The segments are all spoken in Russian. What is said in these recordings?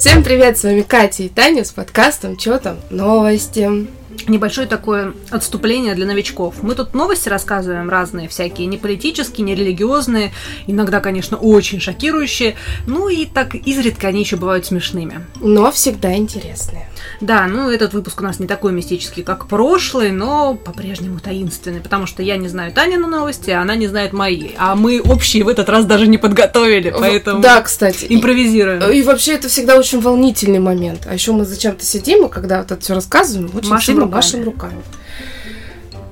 Всем привет, с вами Катя и Таня с подкастом «Чё там? Новости». Небольшое такое отступление для новичков. Мы тут новости рассказываем разные всякие, не политические, не религиозные, иногда, конечно, очень шокирующие, ну и так изредка они еще бывают смешными. Но всегда интересные. Да, ну этот выпуск у нас не такой мистический, как прошлый, но по-прежнему таинственный, потому что я не знаю Танины новости, а она не знает мои. А мы общие в этот раз даже не подготовили, поэтому Да, кстати. импровизируем. И, и вообще это всегда очень волнительный момент. А еще мы зачем-то сидим, и когда вот это все рассказываем, очень Машем сильно руками. машем руками.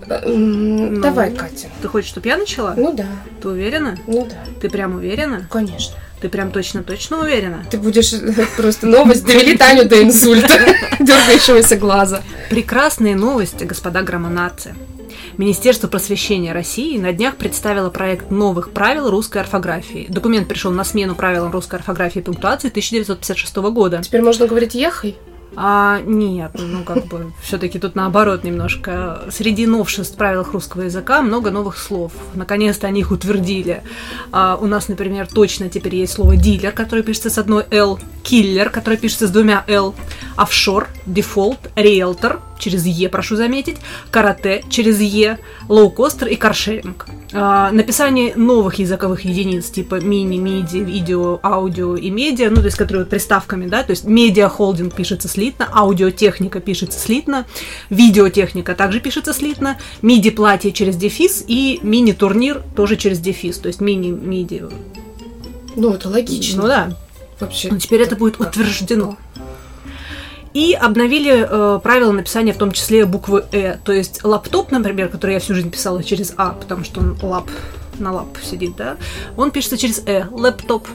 М, Ну. Давай, Катя. Ты хочешь, чтобы я начала? Ну да, Ты уверена? ну да, Ты прям уверена? конечно. Ты прям точно-точно уверена? Ты будешь э, просто новость довели Таню до инсульта, дергающегося глаза. Прекрасные новости, господа громонации. Министерство просвещения России на днях представило проект новых правил русской орфографии. Документ пришел на смену правилам русской орфографии и пунктуации 1956 года. Теперь можно говорить «ехай». А нет, ну как бы все-таки тут наоборот немножко. Среди новшеств в правилах русского языка много новых слов. Наконец-то они их утвердили. А, у нас, например, точно теперь есть слово дилер, которое пишется с одной L, киллер, которое пишется с двумя L, офшор, дефолт, риэлтор, через Е, прошу заметить, карате через Е, лоукостер и каршеринг. А, написание новых языковых единиц типа мини, миди, видео, аудио и медиа, ну, то есть, которые приставками, да, то есть медиа-холдинг пишется слитно, аудиотехника пишется слитно, видеотехника также пишется слитно, миди-платье через дефис и мини-турнир тоже через дефис, то есть мини-миди. Ну, это логично. Ну да, Вообще. но теперь это будет как утверждено. И обновили э, правила написания, в том числе буквы «э». То есть лаптоп, например, который я всю жизнь писала через «а», потому что он лап на лап сидит, да, он пишется через «э», лэптоп.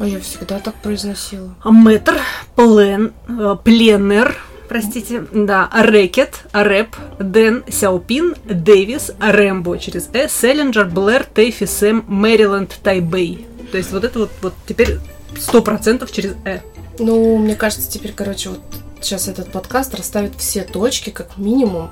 А я всегда так произносила. Метр, плен, э, пленер, простите, да, рэкет, рэп, Дэн, Сяопин, Дэвис, Рэмбо через «э», Селлинджер, Блэр, Тэйфи, Сэм, Мэриленд, Тайбэй. То есть вот это вот, вот теперь сто процентов через «э». Ну, мне кажется, теперь, короче, вот сейчас этот подкаст расставит все точки, как минимум,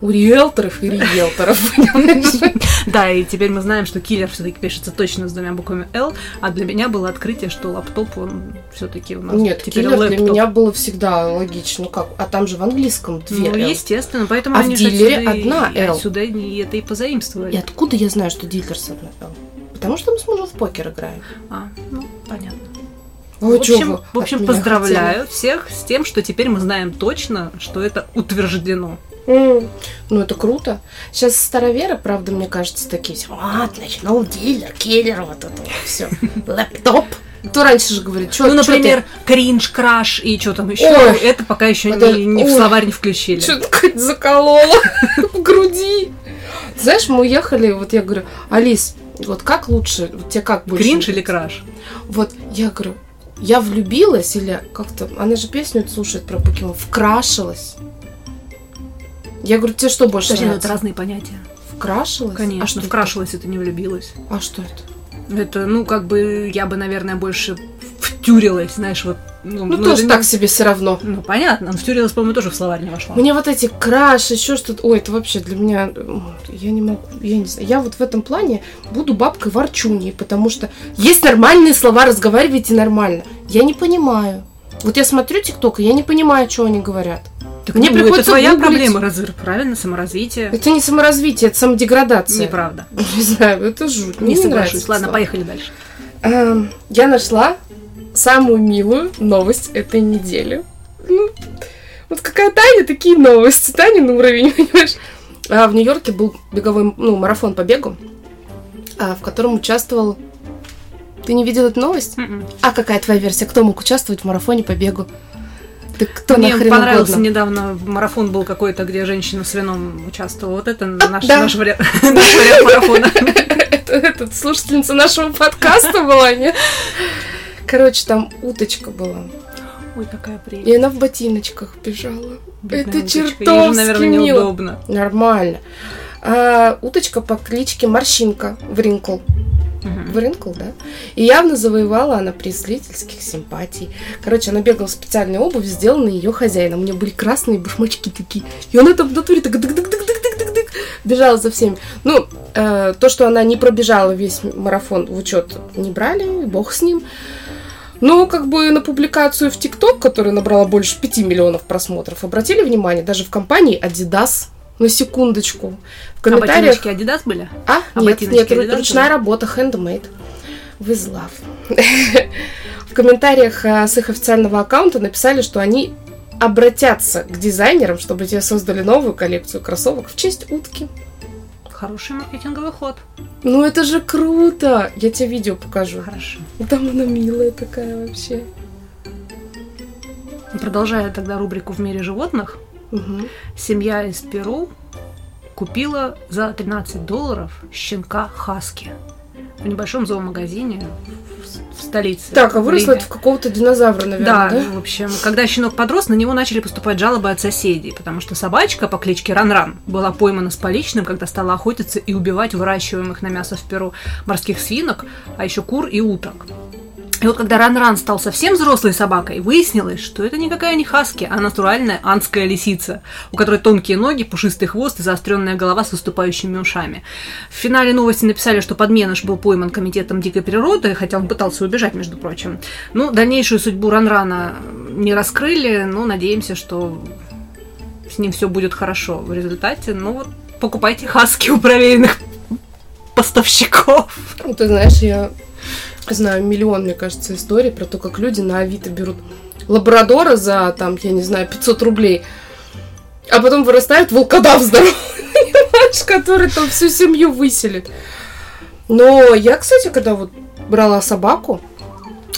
у риэлторов и риэлторов? Да, и теперь мы знаем, что киллер все-таки пишется точно с двумя буквами L, а для меня было открытие, что лаптоп, он все-таки у нас Нет, киллер для меня было всегда логично. Ну как? А там же в английском две Ну, естественно, поэтому А они же одна «Л». Отсюда и это и позаимствовали. И откуда я знаю, что дилер с одной «Л»? Потому что мы с мужем в покер играем. А, ну, понятно. Ой, в общем, в общем поздравляю всех с тем, что теперь мы знаем точно, что это утверждено. М, Ну, это круто. Сейчас староверы, правда, мне кажется, такие все. Вот, значит, ну, дилер, киллер, вот это вот все. Лэптоп. Кто раньше же говорит, что Ну, например, кринж, краш и что там еще, Ой. это пока еще Это- не, не в ой. словарь не включили. Что-то Кать заколола в груди. Знаешь, мы уехали, вот я говорю, Алис, вот как лучше, вот тебе как больше? Кринж или краш? Вот я говорю, я влюбилась или как-то, она же песню слушает про покемон, вкрашилась. Я говорю, тебе что больше Подожди, нравится? это разные понятия. Вкрашилась? А Конечно, что, вкрашивалась это не влюбилась. это? а что это? Это, ну, как бы, я бы, наверное, больше втюрилась, знаешь, вот. Ну, Ну, ну, тоже это так не- себе все равно. Ну, понятно, но втюрилась, по-моему, тоже в словарь не вошла. Мне вот эти краш, еще что-то. Ой, это вообще для меня. Я не могу. Я не знаю. Я вот в этом плане буду бабкой ворчуньей, потому что есть нормальные слова, разговаривайте нормально. Я не понимаю. Вот я смотрю ТикТок, и я не понимаю, что они говорят. Так, мне ну, приходится это твоя гуглить. проблема, разве правильно, саморазвитие. Это не саморазвитие, это самодеградация. Неправда. Не знаю, это жуть. Не Мне соглашусь. Ладно, поехали дальше. Эм, Я нашла самую милую новость этой недели. Ну, вот какая Таня, такие новости. Таня на уровень, понимаешь? А, в Нью-Йорке был беговой ну, марафон по бегу, а, в котором участвовал... Ты не видел эту новость? Мгм. А какая твоя версия? Кто мог участвовать в марафоне по бегу? Ты кто Мне понравился угодно? недавно марафон был какой-то, где женщина с вином участвовала. Вот это наш, да. наш, вариант, наш вариант марафона. Это слушательница нашего подкаста была, нет? Короче, там уточка была. Ой, какая И прелесть. она в ботиночках бежала. Бедная это уточка. Ей же, чертовски наверное, мило. неудобно. Нормально. А, уточка по кличке Морщинка Вринкл. Мгм. Вринкл, да? И явно завоевала она приз зрительских симпатий. Короче, она бегала в специальной обувь, сделанной ее хозяином. У нее были красные башмачки такие. И она там в натуре так дык дык дык дык дык дык дык бежала за всеми. Ну, э, то, что она не пробежала весь марафон в учет не брали, бог с ним. Но как бы на публикацию в ТикТок, которая набрала больше 5 миллионов просмотров, обратили внимание, даже в компании Adidas, на секундочку. В А комментариях... ботиночки Adidas были? А, А нет, нет, Adidas ручная работа, handmade. With love. В комментариях а, с их официального аккаунта написали, что они обратятся к дизайнерам, чтобы те создали новую коллекцию кроссовок в честь утки. Хороший маркетинговый ход. Ну это же круто! Я тебе видео покажу. Хорошо. Там она милая такая вообще. Продолжая тогда рубрику «В мире животных», Мгм. семья из Перу купила за 13 долларов щенка Хаски в небольшом зоомагазине в, столице. Так, а выросла Ливии. это в какого-то динозавра, Да, наверное, да? в общем, когда щенок подрос, на него начали поступать жалобы от соседей, потому что собачка по кличке Ран-Ран была поймана с поличным, когда стала охотиться и убивать выращиваемых на мясо в Перу морских свинок, а еще кур и уток. И вот когда Ран-Ран стал совсем взрослой собакой, выяснилось, что это никакая не хаски, а натуральная анская лисица, у которой тонкие ноги, пушистый хвост и заостренная голова с выступающими ушами. В финале новости написали, что подменыш был пойман комитетом дикой природы, хотя он пытался убежать, между прочим. Ну, дальнейшую судьбу Ранрана не раскрыли, но надеемся, что с ним все будет хорошо в результате. Ну вот, покупайте хаски у проверенных поставщиков. Ну, ты знаешь, я знаю миллион, мне кажется, историй про то, как люди на Авито берут лабрадора за, там, я не знаю, 500 рублей, а потом вырастает волкодав здоровый, который там всю семью выселит. Но я, кстати, когда вот брала собаку,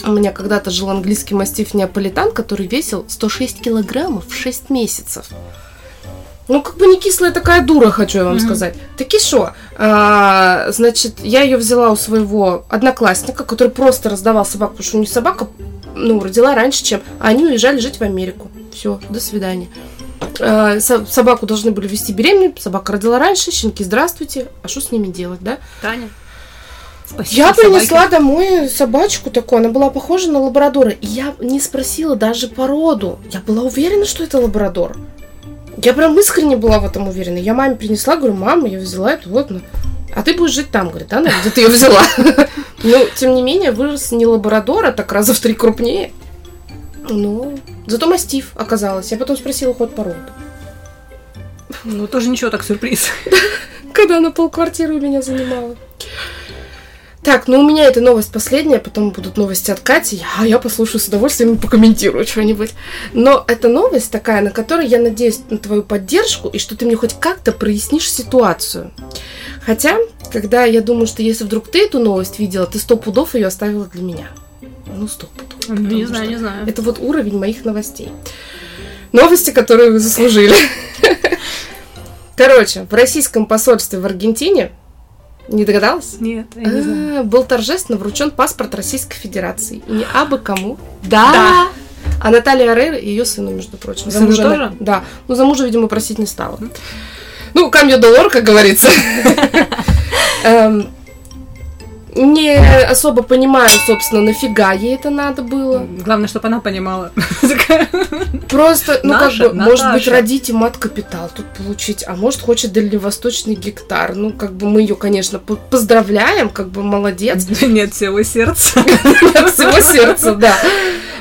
у меня когда-то жил английский мастиф неаполитан, который весил 106 килограммов в 6 месяцев. Ну, как бы не кислая такая дура, хочу я вам Мгм. сказать. Таки шо? А, значит, я ее взяла у своего одноклассника, который просто раздавал собаку, потому что у них собака, ну, родила раньше, чем... А они уезжали жить в Америку. Все, до свидания. А, со- собаку должны были вести беременной, собака родила раньше, щенки, здравствуйте. А что с ними делать, да? Таня, спасибо. Я принесла домой собачку такую, она была похожа на лабрадора. И я не спросила даже породу. Я была уверена, что это лабрадор. Я прям искренне была в этом уверена. Я маме принесла, говорю, мама, я взяла эту вот. ну, А ты будешь жить там, говорит, она, где ты ее взяла. Ну, тем не менее, вырос не лабрадор, а так раза в три крупнее. Ну, зато мастиф оказалось. Я потом спросила хоть породу. Ну, тоже ничего, так сюрприз. когда она полквартиры у меня занимала. Так, ну у меня эта новость последняя, потом будут новости от Кати, а я послушаю с удовольствием и покомментирую что-нибудь. Но это новость такая, на которой я надеюсь на твою поддержку и что ты мне хоть как-то прояснишь ситуацию. Хотя, когда я думаю, что если вдруг ты эту новость видела, ты сто пудов ее оставила для меня. Ну, сто пудов. Ну, не знаю, не знаю. Это вот уровень моих новостей. Новости, которые вы заслужили. Короче, в российском посольстве в Аргентине, не догадалась? Нет, я не знаю. А, был торжественно вручен паспорт Российской Федерации. И не абы кому. Да. А Наталья Арейра и ее сыну, между прочим. Сыну тоже? Да. Ну, за мужа, видимо, просить не стала. Ну, камью доллар, как говорится. Не особо понимаю, собственно, нафига ей это надо было. Главное, чтобы она понимала. Просто, ну Наша как бы, может быть, Наташа. родить и мат-капитал тут получить, а может, хочет дальневосточный гектар. Ну, как бы мы ее, конечно, по- поздравляем, как бы молодец. Нет всего сердца. От всего сердца, да.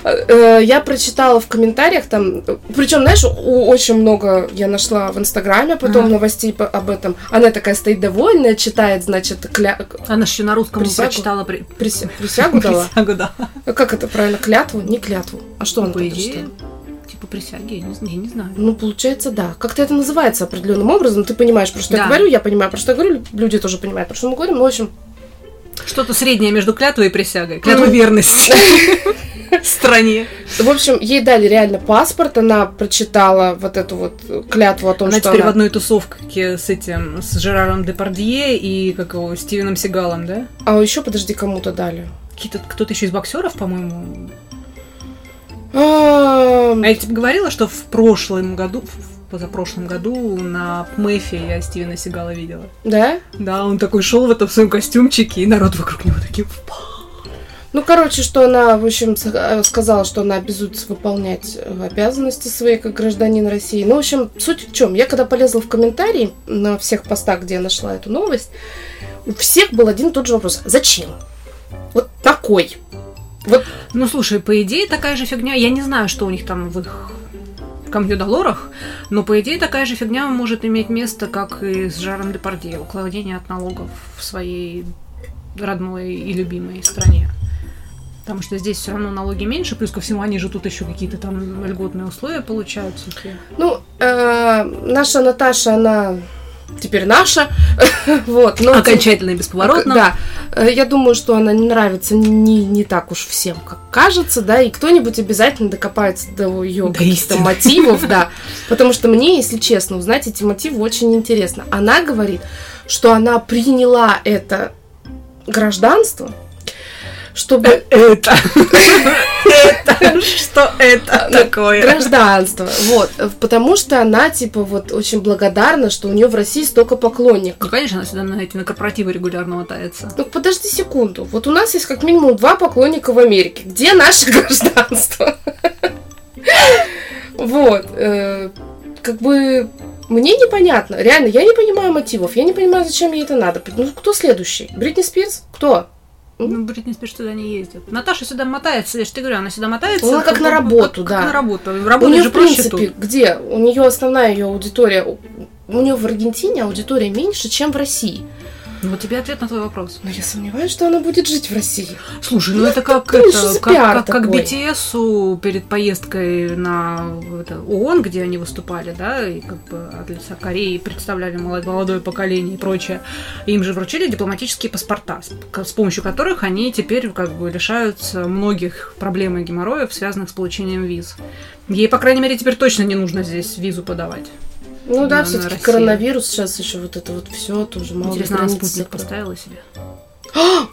Э, Я прочитала в комментариях там, причем, знаешь, очень много я нашла в Инстаграме потом Ага. новостей по- об этом. Она такая стоит довольная, читает, значит, кля... Она еще на русском Присягу? прочитала при... прися- присягу дала. Присягу, да. Как это правильно? Клятву? Не клятву. А что она По прочитала? типа присяги, я не знаю, я не знаю. Ну, получается, да. Как-то это называется определенным образом. Ты понимаешь, про что я Да. говорю, я понимаю, про что я говорю, люди тоже понимают, про что мы говорим. Ну, в общем, Что-то среднее между клятвой и присягой. Клятва верности стране. в общем, ей дали реально паспорт, она прочитала вот эту вот клятву о том, Она что теперь в она... одной тусовке с этим, с Жераром Депардье и как его, Стивеном Сигалом, да? А еще, подожди, кому-то дали. Какие-то, кто-то еще из боксеров, по-моему. А, я тебе говорила, что в прошлом году, в позапрошлом году на ПМЭФе я Стивена Сигала видела. Да? Да, он такой шел в этом своем костюмчике, и народ вокруг него такие Ну, короче, что она, в общем, э, сказала, что она обязуется выполнять э, обязанности свои как гражданин России. Ну, в общем, суть в чем? Я когда полезла в комментарии на всех постах, где я нашла эту новость, у всех был один и тот же вопрос. Зачем? Вот такой. Вот. Ну, слушай, по идее такая же фигня. Я не знаю, что у них там в их компьюдолорах, но по идее такая же фигня может иметь место, как и с Жаром Депардье, уклонение от налогов в своей родной и любимой стране. Потому что здесь все равно налоги меньше, плюс ко всему они же тут еще какие-то там льготные условия получают. Ну, э, наша Наташа, она теперь наша. вот, но Окончательно и бесповоротно. Да. Э, Я думаю, что она не нравится не, не так уж всем, как кажется, да, и кто-нибудь обязательно докопается до ее До каких-то мотивов, да. Потому что мне, если честно, узнать эти мотивы очень интересно. Она говорит, что она приняла это гражданство, чтобы Это. Это. Что это такое? гражданство, вот, э, потому что она типа вот очень благодарна, что у нее в России столько Ну, поклонников. конечно, она сюда на эти на корпоративы регулярно мотается. Ну подожди секунду, вот у нас есть как минимум два поклонника в Америке. Где наше гражданство? Вот, э, как бы мне непонятно, реально, я не понимаю мотивов, я не понимаю, зачем ей это надо. Ну кто следующий? Бритни Спирс? Кто? Ну, Бритни Спирс туда не ездит. Наташа сюда мотается, я же тебе говорю, она сюда мотается. Ну, как на работу, как- да. Как на работу. У Работать нее, же в проще принципе, тут. где? У нее основная ее аудитория. У у нее в Аргентине аудитория меньше, чем в России. Ну, вот тебе ответ на твой вопрос. Но я сомневаюсь, что она будет жить в России. Слушай, ну, это как, это, как, как, как? BTS перед поездкой на это, ООН, где они выступали, да, и как бы от лица Кореи представляли молод- молодое поколение и прочее. Им же вручили дипломатические паспорта, с помощью которых они теперь как бы лишаются многих проблем и геморроев, связанных с получением виз. Ей, по крайней мере, теперь точно не нужно здесь визу подавать. Ну да, все-таки Россию. коронавирус сейчас еще вот это вот все тоже мало Интересно, она спутник поставила себе?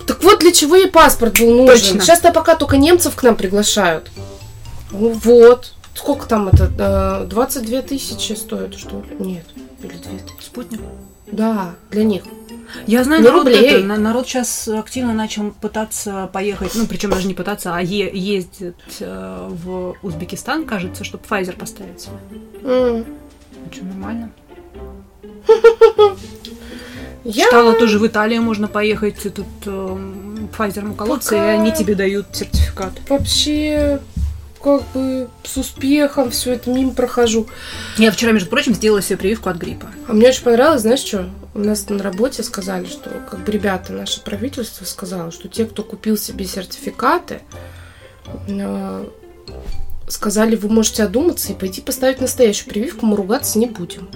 Так вот для чего ей паспорт был нужен. Точно. Сейчас-то пока только немцев к нам приглашают. Ну вот. Сколько там это? э, 22 тысячи стоит, что ли? Нет. Или 2 тысячи. Спутник? Да, для них. Я знаю, Не народ, рублей. это, на- народ сейчас активно начал пытаться поехать, ну, причем даже не пытаться, а е- ездить э, в Узбекистан, кажется, чтобы Pfizer поставить себе. М. Ну, что, нормально. Я Читала тоже в Италию можно поехать, тут эм, Pfizer уколоться, Пока- и они тебе дают сертификат. вообще как бы с успехом все это мимо прохожу. Я вчера, между прочим, сделала себе прививку от гриппа. А мне очень понравилось, знаешь что? У нас на работе сказали, что как бы ребята, наше правительство сказало, что те, кто купил себе сертификаты, э, сказали, вы можете одуматься и пойти поставить настоящую прививку, мы ругаться не будем.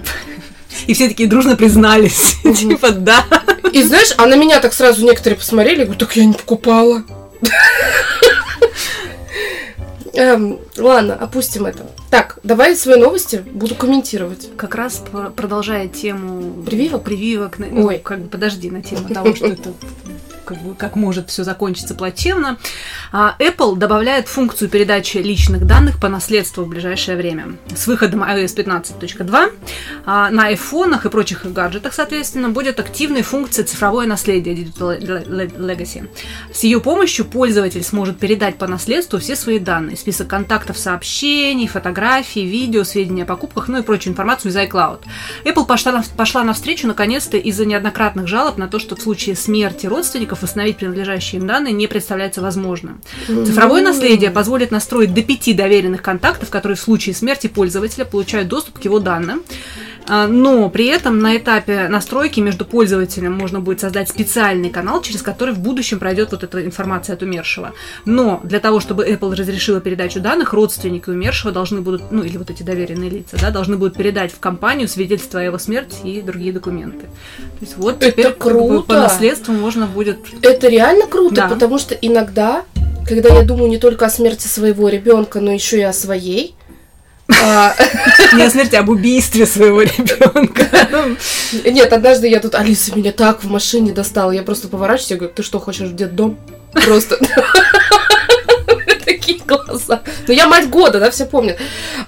И все такие дружно признались. Типа, да. И знаешь, а на меня так сразу некоторые посмотрели, я говорю, так я не покупала. Эм, ладно, опустим это. Так, давай свои новости буду комментировать. Как раз про- продолжая тему Прививок? прививок, на- ну, Ой. как бы подожди, на тему того, что это как, может все закончиться плачевно. А, Apple добавляет функцию передачи личных данных по наследству в ближайшее время. С выходом iOS 15.2 а, на айфонах и прочих гаджетах, соответственно, будет активной функция цифровое наследие Digital Le- Le- Legacy. С ее помощью пользователь сможет передать по наследству все свои данные, список контактов, сообщений, фотографий, видео, сведения о покупках, ну и прочую информацию из iCloud. Apple пошла, пошла навстречу наконец-то из-за неоднократных жалоб на то, что в случае смерти родственников восстановить принадлежащие им данные не представляется возможным. Цифровое наследие позволит настроить до пяти доверенных контактов, которые в случае смерти пользователя получают доступ к его данным. А, Но при этом на этапе настройки между пользователем можно будет создать специальный канал, через который в будущем пройдет вот эта информация от умершего. Но для того, чтобы Apple разрешила передачу данных, родственники умершего должны будут, ну или вот эти доверенные лица, да, должны будут передать в компанию свидетельство о его смерти и другие документы. То есть вот Это теперь как бы круто! по наследству можно будет Это реально круто, Да. потому что иногда, когда я думаю не только о смерти своего ребенка, но еще и о своей, не о смерти, а об убийстве своего ребенка. Нет, однажды я тут, Алиса меня так в машине достала, я просто поворачиваюсь, я говорю, ты что, хочешь в детдом? Просто такие глаза. Ну, я мать года, да, все помнят.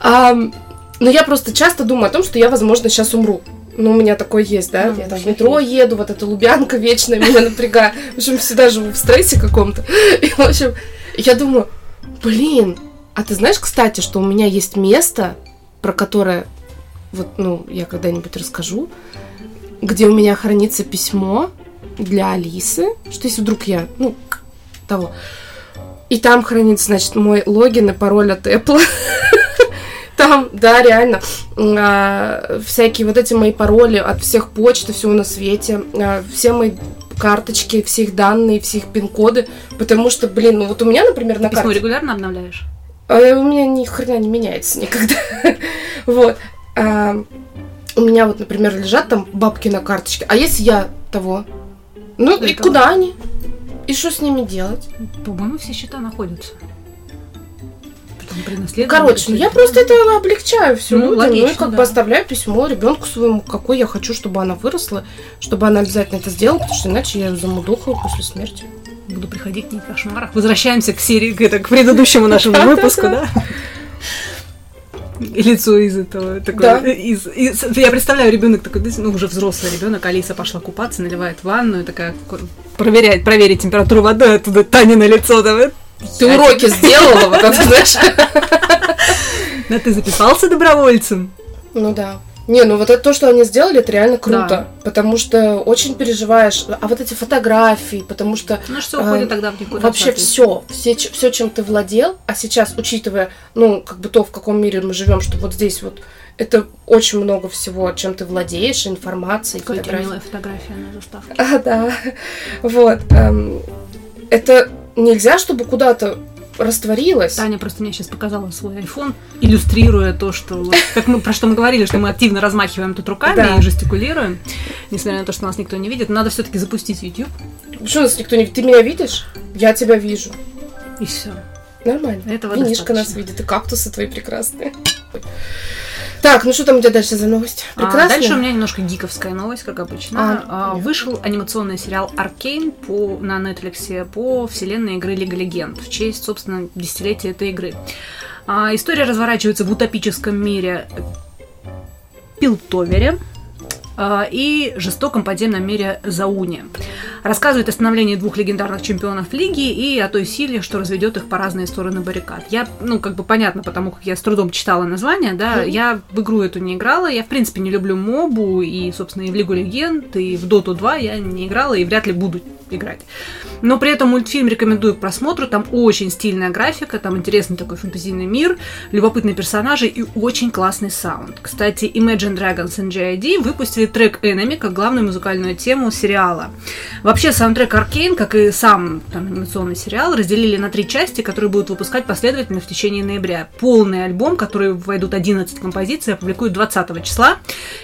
Но я просто часто думаю о том, что я, возможно, сейчас умру. Ну, у меня такое есть, да? Ну, я там в метро еду, вот эта лубянка вечная меня напрягает. В общем, всегда живу в стрессе каком-то. И, в общем, я думаю, блин, а ты знаешь, кстати, что у меня есть место, про которое, вот, ну, я когда-нибудь расскажу, где у меня хранится письмо для Алисы, что если вдруг я, ну, того. И там хранится, значит, мой логин и пароль от Apple. Там, да, реально, а, всякие вот эти мои пароли от всех почт и всего на свете, а, все мои карточки, все их данные, все их пин-коды, потому что, блин, ну вот у меня, например, на Письмо карте... регулярно обновляешь? А, у меня ни хрена не меняется никогда. вот. А, у меня вот, например, лежат там бабки на карточке, а если я того? Ну, и куда они? И что с ними делать? По-моему, все счета находятся. Ну, короче, ну я просто это облегчаю все Ну, людям, ну и логично, как да. бы оставляю письмо ребенку своему, какой я хочу, чтобы она выросла, чтобы она обязательно это сделала, потому что иначе я ее замудохаю после смерти. Буду приходить к ней в кошмарах. Возвращаемся к серии, к, это, к предыдущему нашему выпуску, да? И лицо из этого такое. Да. Из, из- я представляю, ребенок такой, ну уже взрослый ребенок, Алиса пошла купаться, наливает ванну, и такая проверяет, проверить температуру воды, а оттуда Таня на лицо давай. Ты уроки сделала, вот это, знаешь? Да ты записался добровольцем? Ну да. Не, ну вот это то, что они сделали, это реально круто. Да. Потому что очень переживаешь. А вот эти фотографии, потому что Ну что уходит тогда в никуда. вообще все, все, все, чем ты владел, а сейчас, учитывая, ну, как бы то, в каком мире мы живем, что вот здесь вот это очень много всего, чем ты владеешь, информации, Какая фотографий. милая фотография на заставке. А, да. Вот. эм, это нельзя, чтобы куда-то растворилось. Таня просто мне сейчас показала свой iPhone, иллюстрируя то, что вот, как мы про что мы говорили, что мы активно размахиваем тут руками Да. и жестикулируем, несмотря на то, что нас никто не видит. Надо все-таки запустить YouTube Почему нас никто не видит? Ты меня видишь? Я тебя вижу. и все. Нормально. Этого Винишка нас достаточно. видит, и кактусы твои прекрасные. Так, ну что там у тебя дальше за новость? А, Прекрасно. дальше у меня немножко гиковская новость, как обычно. А, А, вышел анимационный сериал Аркейн по, на Netflix по вселенной игры Лига Легенд в честь, собственно, десятилетия этой игры. А, история разворачивается в утопическом мире Пилтовере а, и жестоком подземном мире Зауне. Рассказывает о становлении двух легендарных чемпионов лиги и о той силе, что разведет их по разные стороны баррикад. Я, ну, как бы понятно, потому как я с трудом читала название, да, я в игру эту не играла, я, в принципе, не люблю мобу, и, собственно, и в Лигу Легенд, и в Доту 2 я не играла, и вряд ли буду играть. Но при этом мультфильм рекомендую к просмотру, там очень стильная графика, там интересный такой фэнтезийный мир, любопытные персонажи и очень классный саунд. Кстати, Imagine Dragons NGID выпустили трек Enemy как главную музыкальную тему сериала. Вообще, саундтрек Аркейн, как и сам там, анимационный сериал, разделили на три части, которые будут выпускать последовательно в течение ноября. Полный альбом, который войдут 11 композиций, опубликуют 20 числа.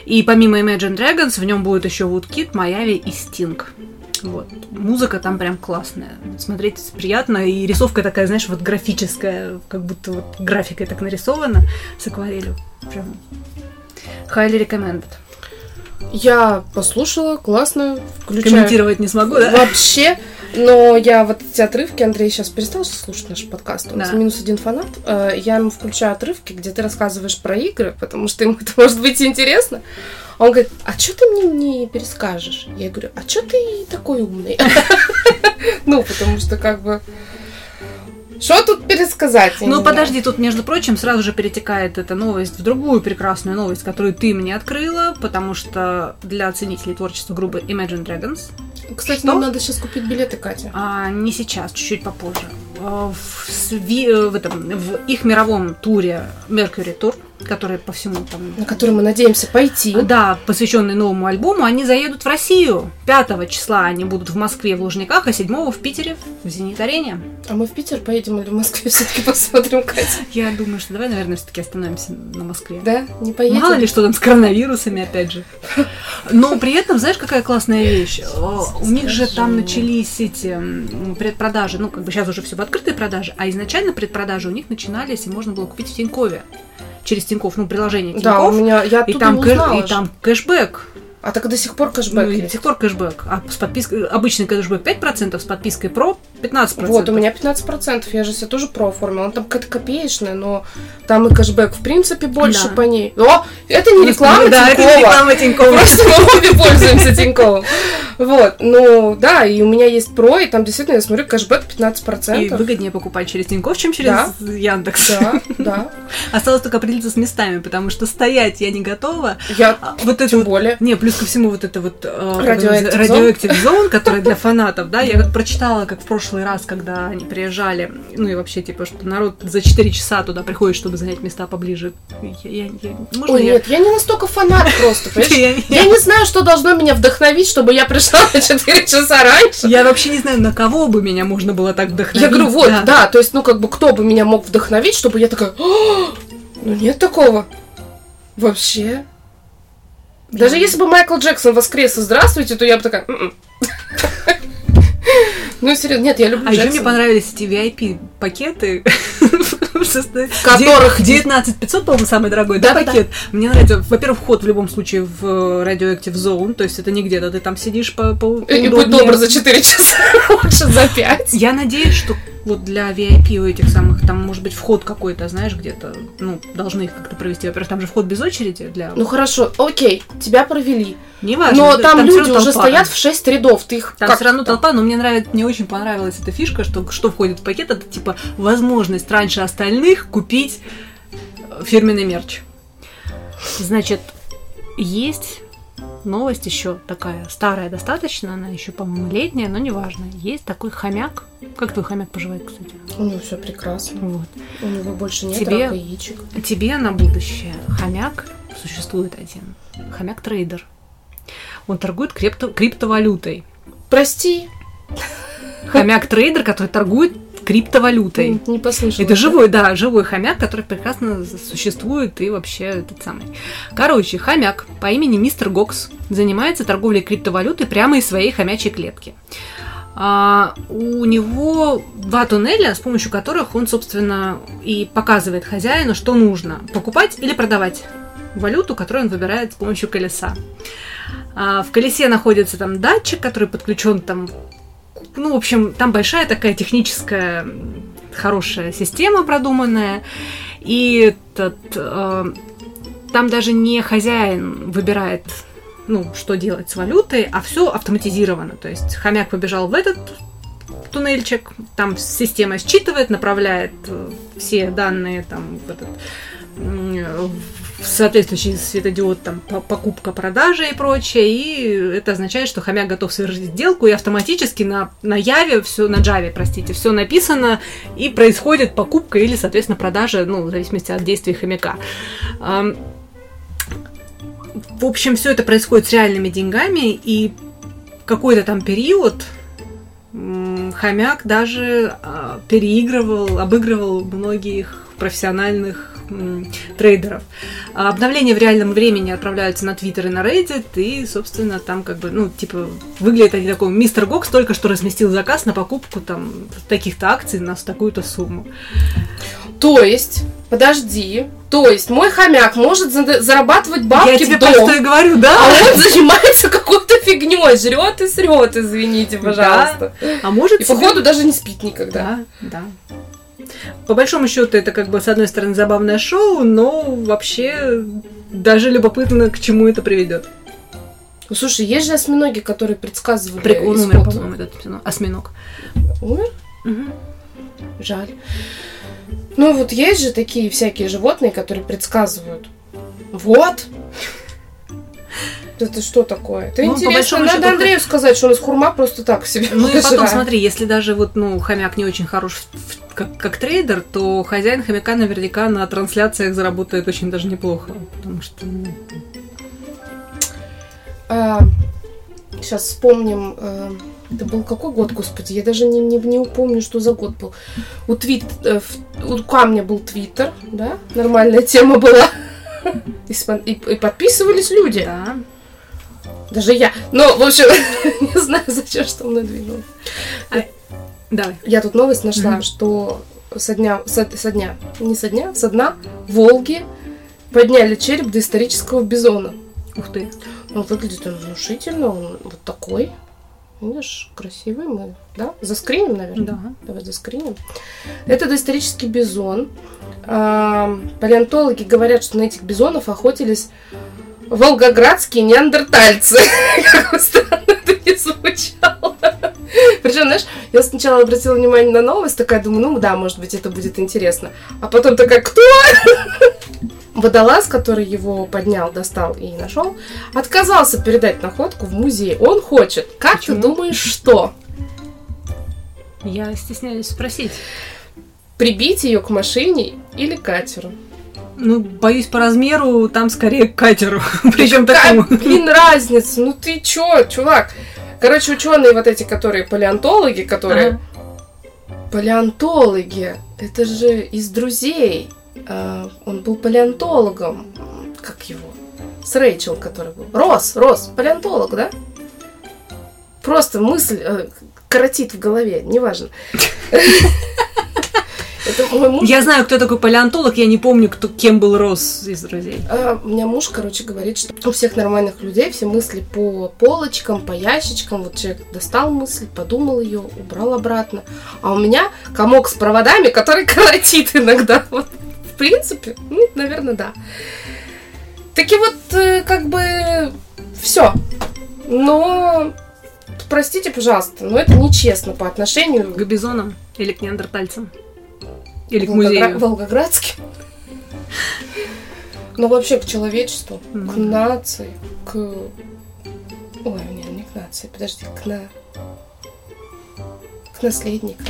И помимо Imagine Dragons, в нем будет еще Woodkid, Майави и Sting. Вот. Музыка там прям классная. Смотреть приятно. И рисовка такая, знаешь, вот графическая, как будто вот графикой так нарисована с акварелью. Прям highly recommended. Я послушала, классно, включаю. Комментировать не смогу, да? Вообще, но я вот эти отрывки, Андрей сейчас перестал слушать наш подкаст, у нас Да. минус один фанат, э, я ему включаю отрывки, где ты рассказываешь про игры, потому что ему это может быть интересно. Он говорит, а что ты мне не перескажешь? Я говорю, а что ты такой умный? Ну, потому что как бы... Что тут пересказать? Ну, подожди, тут, между прочим, сразу же перетекает эта новость в другую прекрасную новость, которую ты мне открыла, потому что для ценителей творчества группы Imagine Dragons, Кстати, Что? нам надо сейчас купить билеты, Катя. а не сейчас, чуть-чуть попозже, в, сви- в этом, в их мировом туре Mercury Tour, который по всему там на который мы надеемся пойти. Да, посвященный новому альбому, они заедут в Россию. 5 числа они будут в Москве в Лужниках, а 7 в Питере в Зенит-арене. А мы в Питер поедем или в Москве все-таки посмотрим, Катя? Я думаю, что давай, наверное, все-таки остановимся на Москве. Да? Не поедем? Мало ли что там с коронавирусами, опять же. Но при этом, знаешь, какая классная вещь? Э, У них же там начались эти предпродажи, ну, как бы сейчас уже все в открытой продаже, а изначально предпродажи у них начинались, и можно было купить в Тинькове. Через Тиньков, ну, приложение Да, у Тиньков. меня, я и там, кэш- и там кэшбэк. А так до сих пор кэшбэк Ну, до сих пор кэшбэк. А с подпиской, обычный кэшбэк 5%, с подпиской Pro 15%. Вот, у меня 15%, я же себе тоже Pro оформила. Он там какая-то копеечная, но там и кэшбэк в принципе больше Да. по ней. О, это не реклама Да, это не реклама Тинькова. Просто мы обе пользуемся Тиньковым. Вот, ну да, и у меня есть Pro, и там действительно, я смотрю, кэшбэк 15%. И выгоднее покупать через Тинькофф, чем через Да. Яндекс. Да, да. Осталось только определиться с местами, потому что стоять я не готова. Я А Вот это тем вот- более. Не, плюс плюс ко всему вот это вот э, Radioactive Zone, которая для фанатов, да, я как прочитала, как в прошлый раз, когда они приезжали, ну и вообще, типа, что народ за 4 часа туда приходит, чтобы занять места поближе. Я, я, я- можно Ой, я- нет, я не настолько фанат просто, понимаешь? Я- не знаю, что должно меня вдохновить, чтобы я пришла на 4 часа раньше. Я вообще не знаю, на кого бы меня можно было так вдохновить. Я говорю, вот, да. то есть, ну, как бы, кто бы меня мог вдохновить, чтобы я такая, «А, ну, нет такого. Вообще. Даже Да. если бы Майкл Джексон воскрес и здравствуйте, то я бы такая, «М-м». Ну, серьезно, нет, я люблю А еще мне понравились эти VIP-пакеты, Которых- 19 500, по-моему, самый дорогой, да, пакет? Мне нравится, во-первых, вход в любом случае в э, Radioactive Zone, то есть это не где-то, ты там сидишь по, И будь поудобнее. добр за 4 часа, лучше за 5. Я надеюсь, что вот для VIP у этих самых, там может быть вход какой-то, знаешь, где-то, ну, должны их как-то провести. Во-первых, там же вход без очереди для... Ну, хорошо, окей, тебя провели. Неважно. Но да, там всё люди равно уже толпа. стоят в 6 рядов, ты их Там как все равно толпа, но мне нравится, мне очень понравилась эта фишка, что что входит в пакет, это типа возможность раньше остальных купить э, фирменный мерч. Значит, есть новость еще такая старая достаточно, она еще, по-моему, летняя, но неважно. Есть такой хомяк. Как твой хомяк поживает, кстати? У него все прекрасно. Вот. У него больше нет Тебе- рака яичек. Тебе на будущее хомяк существует один. Хомяк-трейдер. Он торгует крипто- криптовалютой. Прости, Хомяк-трейдер, который торгует криптовалютой. не послышала. Это живой, да, живой хомяк, который прекрасно существует и вообще этот самый. Короче, хомяк по имени Мистер Гокс занимается торговлей криптовалютой прямо из своей хомячей клетки. А, у него два туннеля, с помощью которых он, собственно, и показывает хозяину, что нужно покупать или продавать валюту, которую он выбирает с помощью колеса. А, в колесе находится там датчик, который подключен там, ну, в общем, там большая такая техническая хорошая система продуманная, и этот, э, там даже не хозяин выбирает, ну, что делать с валютой, а все автоматизировано. То есть хомяк побежал в этот туннельчик, там система считывает, направляет э, все данные там в этот в соответствующий светодиод, там, по- покупка, продажа и прочее, и это означает, что хомяк готов совершить сделку, и автоматически на, на Яве, все, на Java, простите, все написано, и происходит покупка или, соответственно, продажа, ну, в зависимости от действий хомяка. В общем, все это происходит с реальными деньгами, и какой-то там период хомяк даже а, переигрывал, обыгрывал многих профессиональных трейдеров. А Обновления в реальном времени отправляются на Твиттер и на Reddit, и, собственно, там как бы, ну, типа, выглядит они такой, мистер Гокс только что разместил заказ на покупку там таких-то акций на такую-то сумму. То есть, подожди, то есть мой хомяк может за- зарабатывать бабки Я тебе в дом, что и говорю, да? а он занимается какой-то фигней, жрет и срет, извините, пожалуйста. А может И себе- походу даже не спит никогда. Да, да. По большому счету, это как бы с одной стороны забавное шоу, но вообще даже любопытно, к чему это приведет. Ну, слушай, есть же осьминоги, которые предсказывали Прикол исход. умер, по-моему, этот осьминог-. Умер? Мгм. Жаль. Ну вот есть же такие всякие животные, которые предсказывают. Вот. Это что такое? Это Ну, интересно. Надо счету, Андрею сказать, что у нас хурма просто так себе. Ну и потом, смотри, если даже вот, ну, хомяк не очень хорош в- в- как, как трейдер, то хозяин хомяка наверняка на трансляциях заработает очень даже неплохо. Потому что, ну, сейчас вспомним. э, это был какой год, господи? Я даже не, не, не упомню, что за год был. У, твит, э, у камня был твиттер, да? Нормальная тема была. И, и- и подписывались люди. да. Даже я. Ну, в общем, не знаю, зачем что мной двинуло. Давай. Я тут новость нашла, что со дня, со, со дня, не со дня, со дна Волги подняли череп доисторического бизона. Ух ты. Он выглядит он внушительно, он вот такой. Видишь, красивый мы, да? Заскриним, наверное? Да. Давай заскриним. Это доисторический бизон. А, Палеонтологи говорят, что на этих бизонов охотились волгоградские неандертальцы. Как бы странно это не звучало. Причем, знаешь, я сначала обратила внимание на новость, такая думаю, ну да, может быть, это будет интересно. А потом такая, кто? водолаз, который его поднял, достал и нашел, отказался передать находку в музей. Он хочет. Как Почему? ты думаешь, что? Я стесняюсь спросить. Прибить ее к машине или катеру? Ну, боюсь, по размеру там скорее к катеру. Причем такому. блин, разница? Ну ты чё, чувак? Короче, ученые вот эти, которые палеонтологи, которые... Палеонтологи, это же из друзей. А, он был палеонтологом. Как его? С Рэйчел, который был. Рос, Рос, палеонтолог, да? Просто мысль э, коротит в голове, неважно. Это мой муж. Я знаю, кто такой палеонтолог, я не помню, кто, кем был Рос из друзей. А, у меня муж, короче, говорит, что у всех нормальных людей все мысли по полочкам, по ящичкам. Вот человек достал мысль, подумал ее, убрал обратно. А у меня комок с проводами, который коротит иногда. Вот, в принципе, ну, наверное, да. Таки вот, э, как бы, все. Но, простите, пожалуйста, но это нечестно по отношению К бизонам или к неандертальцам? Или к Волгогра- музею? Волгоградским. Ну, вообще к человечеству, к нации, к... Ой, нет, не к нации, подожди, к на... К наследникам.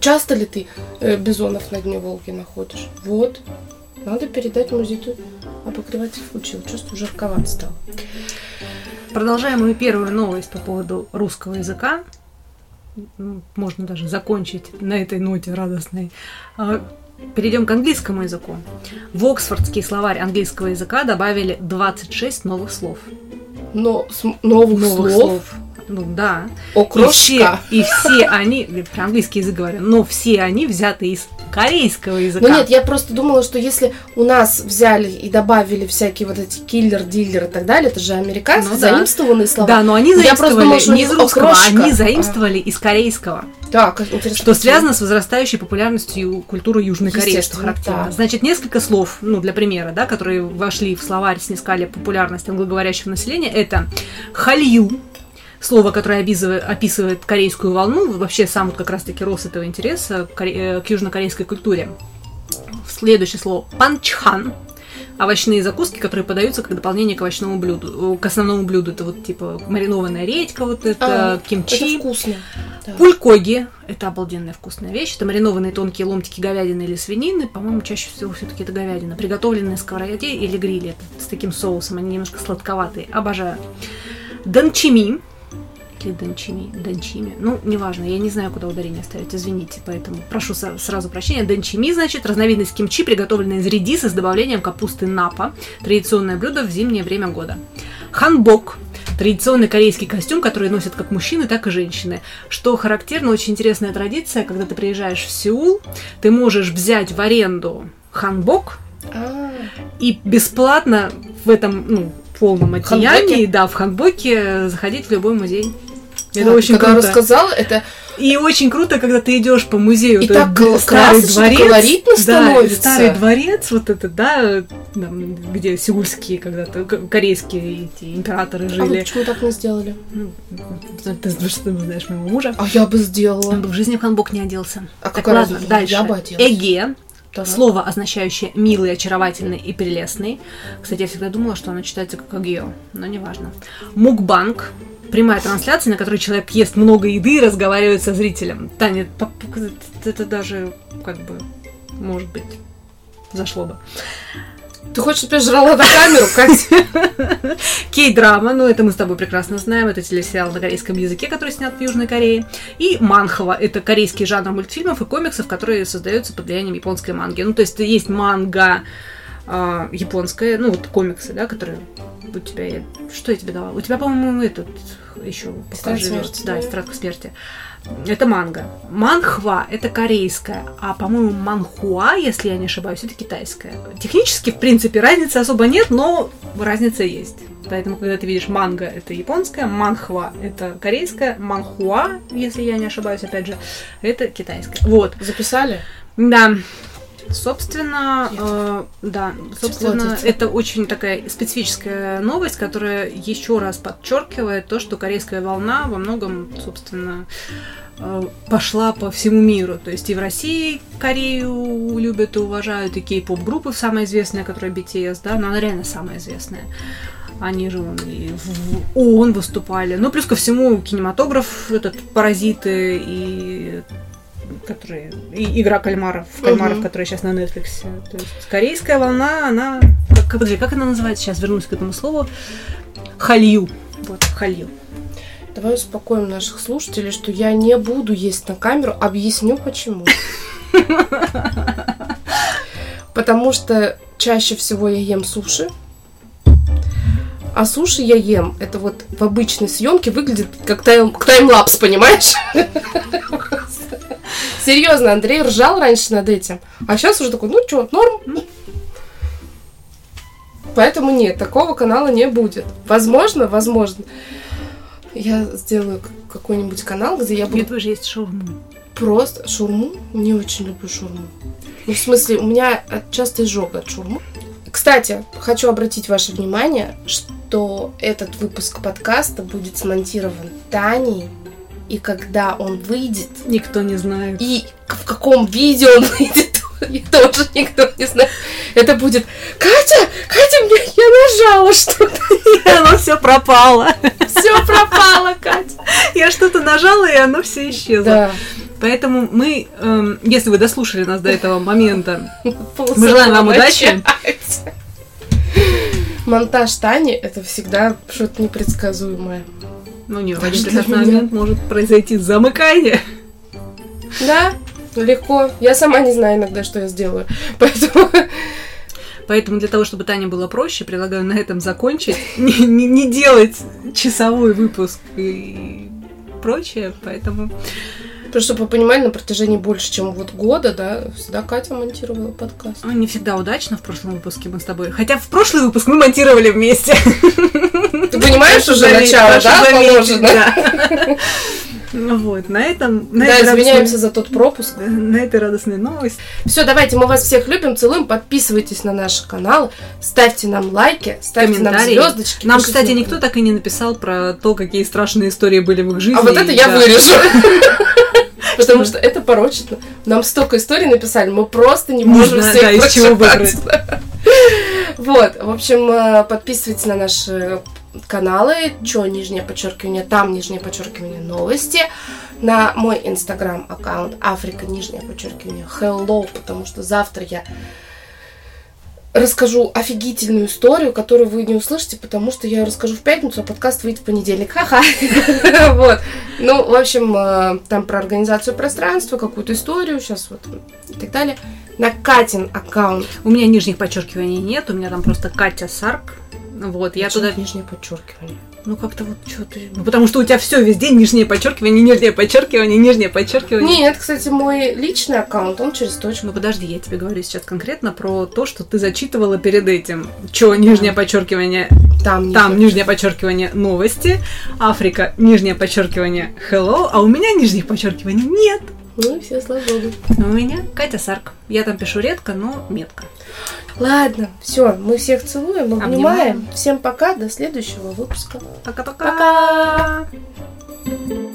Часто ли ты э, бизонов на дне Волги находишь? Вот. Надо передать музею обогреватель включил. Чувствую, жарковато стало. Продолжаем мою первую новость по поводу русского языка. Можно даже закончить на этой ноте радостной. А, Перейдем к английскому языку. В Оксфордский словарь английского языка добавили 26 новых слов. Но с новых, Новых слов, Ну да. о И все, и все они, про английский язык говорю, но все они взяты из корейского языка. Ну нет, я просто думала, что если у нас взяли и добавили всякие вот эти киллер, дилер и так далее, это же американские Ну да. заимствованные слова. Да, но они Я заимствовали просто думала, что не из русского, окрошка. они заимствовали из корейского. Как интересно. Что связано с возрастающей популярностью культуры Южной Кореи, что характерно. да. Значит, несколько слов, ну, для примера, да, которые вошли в словарь, снискали популярность англоговорящего населения, это халью, слово, которое описывает, корейскую волну, вообще сам вот как раз-таки рост этого интереса к, э, к южнокорейской культуре. Следующее слово панчхан, овощные закуски, которые подаются как дополнение к овощному блюду, э, к основному блюду. Это вот типа маринованная редька, вот это А, кимчи. Это вкусно. Да. Пулькоги – это обалденная вкусная вещь. Это маринованные тонкие ломтики говядины или свинины. По-моему, чаще всего все-таки это говядина. Приготовленные на сковороде или гриле. Это с таким соусом. Они немножко сладковатые. Обожаю. Данчими. Или данчими, данчими. Ну, неважно, я не знаю, куда ударение ставить, извините, поэтому прошу сразу прощения. Данчими, значит, разновидность кимчи, приготовленная из редиса с добавлением капусты напа. Традиционное блюдо в зимнее время года. Ханбок традиционный корейский костюм, который носят как мужчины, так и женщины. Что характерно, очень интересная традиция, когда ты приезжаешь в Сеул, ты можешь взять в аренду ханбок А, и бесплатно в этом ну, полном одеянии, да, в ханбоке заходить в любой музей. Это да, очень когда круто. рассказала, это И очень круто, когда ты идешь по музею, И то так красочно, колоритно да, становится. старый дворец, вот этот, да, там, где сеульские когда-то корейские эти императоры а вы жили. почему так не сделали? Ну, Ты, ты ты знаешь моего мужа? А я бы Он сделала. бы в жизни в ханбок не оделся. А так ладно, разница? дальше. Я бы оделась. Эге. Так. Слово, означающее милый, очаровательный и прелестный. Кстати, я всегда думала, что оно читается как агео, но неважно. Мукбанк. Прямая трансляция, на которой человек ест много еды и разговаривает со зрителем. Таня, это- даже как бы, может быть, зашло бы. Ты хочешь, чтобы я жрала на камеру, Катя? Кей-драма, ну это мы с тобой прекрасно знаем, это телесериал на корейском языке, который снят в Южной Корее. И манхва, это корейский жанр мультфильмов и комиксов, которые создаются под влиянием японской манги. Ну то есть есть манга а, японская, ну вот комиксы, да, которые у тебя, я- что я тебе дала? У тебя, по-моему, этот еще Тетрадь живёт. смерти, Да, да. тетрадка смерти. Это манга. Манхва это корейская, а, по-моему, манхуа, если я не ошибаюсь, это китайская. Технически, в принципе, разницы особо нет, но разница есть. Поэтому, когда ты видишь манга, это японская, манхва это корейская, манхуа, если я не ошибаюсь, опять же, это китайская. Вот. Записали? Да. Собственно, э, да, собственно, это очень такая специфическая новость, которая еще раз подчеркивает то, что корейская волна во многом, собственно, э, пошла по всему миру. То есть и в России Корею любят и уважают, и кей-поп группы самая известная, которая BTS, да, но она реально самая известная. Они же вон и в ООН выступали. Ну, плюс ко всему, кинематограф, этот «Паразиты» и которые и игра кальмаров, кальмаров, Мгм. которая сейчас на Netflix. То есть корейская волна, она как, как, подожди, как она называется? Сейчас вернусь к этому слову. Халью. Вот, халью. Давай успокоим наших слушателей, что я не буду есть на камеру. Объясню почему. Потому что чаще всего я ем суши. А суши я ем. Это вот в обычной съемке выглядит как тайм, таймлапс, понимаешь? Серьезно, Андрей ржал раньше над этим. А сейчас уже такой, ну что, норм. Поэтому нет, такого канала не будет. Возможно, возможно. Я сделаю какой-нибудь канал, где я буду Мне тоже есть шаурму. Просто шурму? Не очень люблю шурму. Ну, в смысле, у меня от- часто изжога от шурмы. Кстати, хочу обратить ваше внимание, что этот выпуск подкаста будет смонтирован Таней, и когда он выйдет, Никто не знает. и в каком видео он выйдет, и тоже никто не знает. Это будет Катя, Катя, мне я нажала что-то, оно все пропало. все пропало, Катя. Я что-то нажала, и оно все исчезло. Да. Поэтому мы, эм, если вы дослушали нас до этого момента, Мы желаем вам удачи. Монтаж Тани это всегда что-то непредсказуемое. Ну не, в один прекрасный момент может произойти замыкание. Да, легко. Я сама не знаю иногда, что я сделаю. Поэтому Поэтому для того, чтобы Тане было проще, предлагаю на этом закончить. Не, не- не делать часовой выпуск и прочее. Поэтому Просто чтобы вы понимали, на протяжении больше, чем вот года, да, всегда Катя монтировала подкаст. ну, не всегда удачно в прошлом выпуске мы с тобой. Хотя в прошлый выпуск мы монтировали вместе. Ты понимаешь уже начало, да, положено? да. Ну Вот, на этом... на Да, извиняемся радостной- за тот пропуск. На этой радостной новости. Все, давайте, мы вас всех любим, целуем, подписывайтесь на наш канал, ставьте нам лайки, ставьте нам звездочки. Нам, кстати, никто так и не написал про то, какие страшные истории были в их жизни. А вот это я да. вырежу. Потому что это порочно. Нам столько историй написали, мы просто не можем всех да, из чего. Вот, в общем, э, подписывайтесь на наши каналы, чё, нижнее подчеркивание, там, нижнее подчеркивание, новости, на мой инстаграм аккаунт Африка, нижнее подчеркивание, hello, потому что завтра я расскажу офигительную историю, которую вы не услышите, потому что я ее расскажу в пятницу, а подкаст выйдет в понедельник. Ха-ха. Вот. Ну, в общем, э, там про организацию пространства, какую-то историю, сейчас вот и так далее. На Катин аккаунт. У меня нижних подчеркиваний нет, у меня там просто Катя Сарк. Вот, я Почему туда... нижнее подчеркивание. Ну, как-то вот что ты... Ну, потому что у тебя все везде нижнее подчеркивание, нижнее подчеркивание, нижнее подчеркивание. Нет, кстати, мой личный аккаунт, он через точку. Ну, подожди, я тебе говорю сейчас конкретно про то, что ты зачитывала перед этим. Чё, нижнее подчеркивание, Там, там нижнее. нижнее подчеркивание новости, Африка, нижнее подчеркивание hello, а у меня нижних подчеркиваний нет. Ну и все, слава богу. У меня Катя Сарк. Я там пишу редко, но метко. Ладно, все, мы всех целуем, обнимаем. Обнимаем. Всем пока, до следующего выпуска. Пока-пока. Пока!